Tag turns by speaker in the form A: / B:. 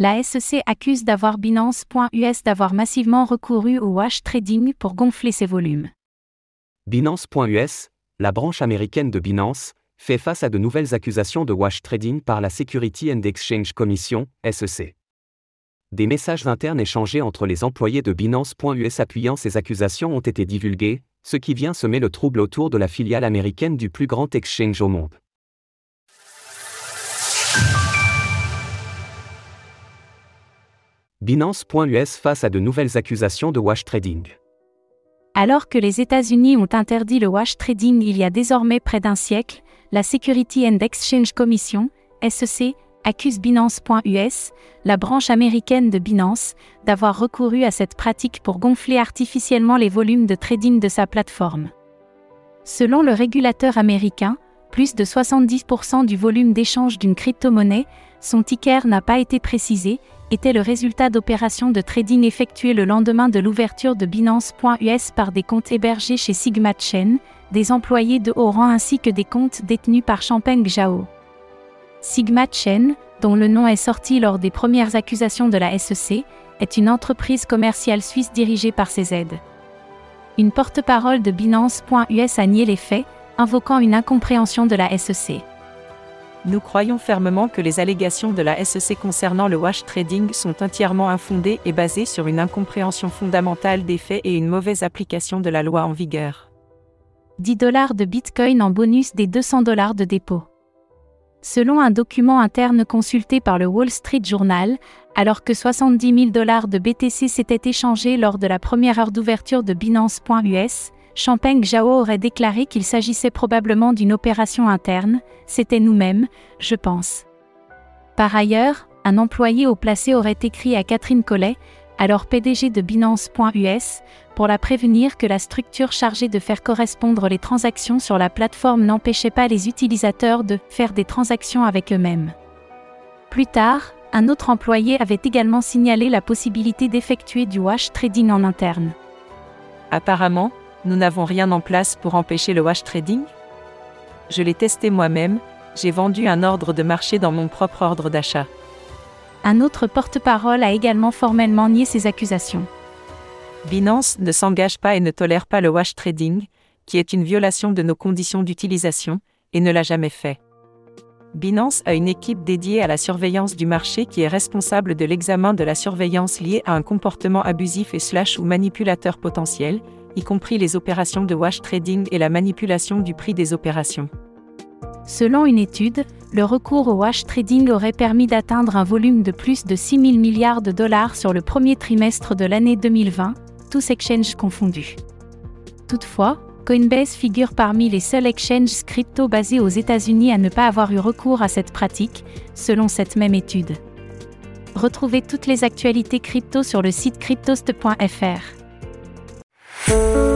A: La SEC accuse d'avoir Binance.us d'avoir massivement recouru au wash trading pour gonfler ses volumes.
B: Binance.us, la branche américaine de Binance, fait face à de nouvelles accusations de wash trading par la Security and Exchange Commission, SEC. Des messages internes échangés entre les employés de Binance.us appuyant ces accusations ont été divulgués, ce qui vient semer le trouble autour de la filiale américaine du plus grand exchange au monde. Binance.us face à de nouvelles accusations de wash trading.
A: Alors que les États-Unis ont interdit le wash trading il y a désormais près d'un siècle, la Security and Exchange Commission, SEC, accuse Binance.us, la branche américaine de Binance, d'avoir recouru à cette pratique pour gonfler artificiellement les volumes de trading de sa plateforme. Selon le régulateur américain, plus de 70% du volume d'échange d'une crypto-monnaie, son ticker n'a pas été précisé, était le résultat d'opérations de trading effectuées le lendemain de l'ouverture de Binance.us par des comptes hébergés chez Sigma Chain, des employés de haut rang ainsi que des comptes détenus par Champeng Zhao. Sigma Chain, dont le nom est sorti lors des premières accusations de la SEC, est une entreprise commerciale suisse dirigée par CZ. Une porte-parole de Binance.us a nié les faits, invoquant une incompréhension de la SEC.
C: Nous croyons fermement que les allégations de la SEC concernant le wash trading sont entièrement infondées et basées sur une incompréhension fondamentale des faits et une mauvaise application de la loi en vigueur.
A: 10 dollars de Bitcoin en bonus des 200 dollars de dépôt. Selon un document interne consulté par le Wall Street Journal, alors que 70 000 dollars de BTC s'étaient échangés lors de la première heure d'ouverture de Binance.us, Champagne Zhao aurait déclaré qu'il s'agissait probablement d'une opération interne, c'était nous-mêmes, je pense. Par ailleurs, un employé au placé aurait écrit à Catherine Collet, alors PDG de Binance.us, pour la prévenir que la structure chargée de faire correspondre les transactions sur la plateforme n'empêchait pas les utilisateurs de faire des transactions avec eux-mêmes. Plus tard, un autre employé avait également signalé la possibilité d'effectuer du wash trading en interne.
C: Apparemment, nous n'avons rien en place pour empêcher le wash trading Je l'ai testé moi-même, j'ai vendu un ordre de marché dans mon propre ordre d'achat.
A: Un autre porte-parole a également formellement nié ces accusations.
C: Binance ne s'engage pas et ne tolère pas le wash trading, qui est une violation de nos conditions d'utilisation, et ne l'a jamais fait. Binance a une équipe dédiée à la surveillance du marché qui est responsable de l'examen de la surveillance liée à un comportement abusif et slash ou manipulateur potentiel, y compris les opérations de wash trading et la manipulation du prix des opérations.
A: Selon une étude, le recours au wash trading aurait permis d'atteindre un volume de plus de 6 000 milliards de dollars sur le premier trimestre de l'année 2020, tous exchanges confondus. Toutefois, Coinbase figure parmi les seuls exchanges crypto basés aux États-Unis à ne pas avoir eu recours à cette pratique, selon cette même étude. Retrouvez toutes les actualités crypto sur le site cryptost.fr. Thank you.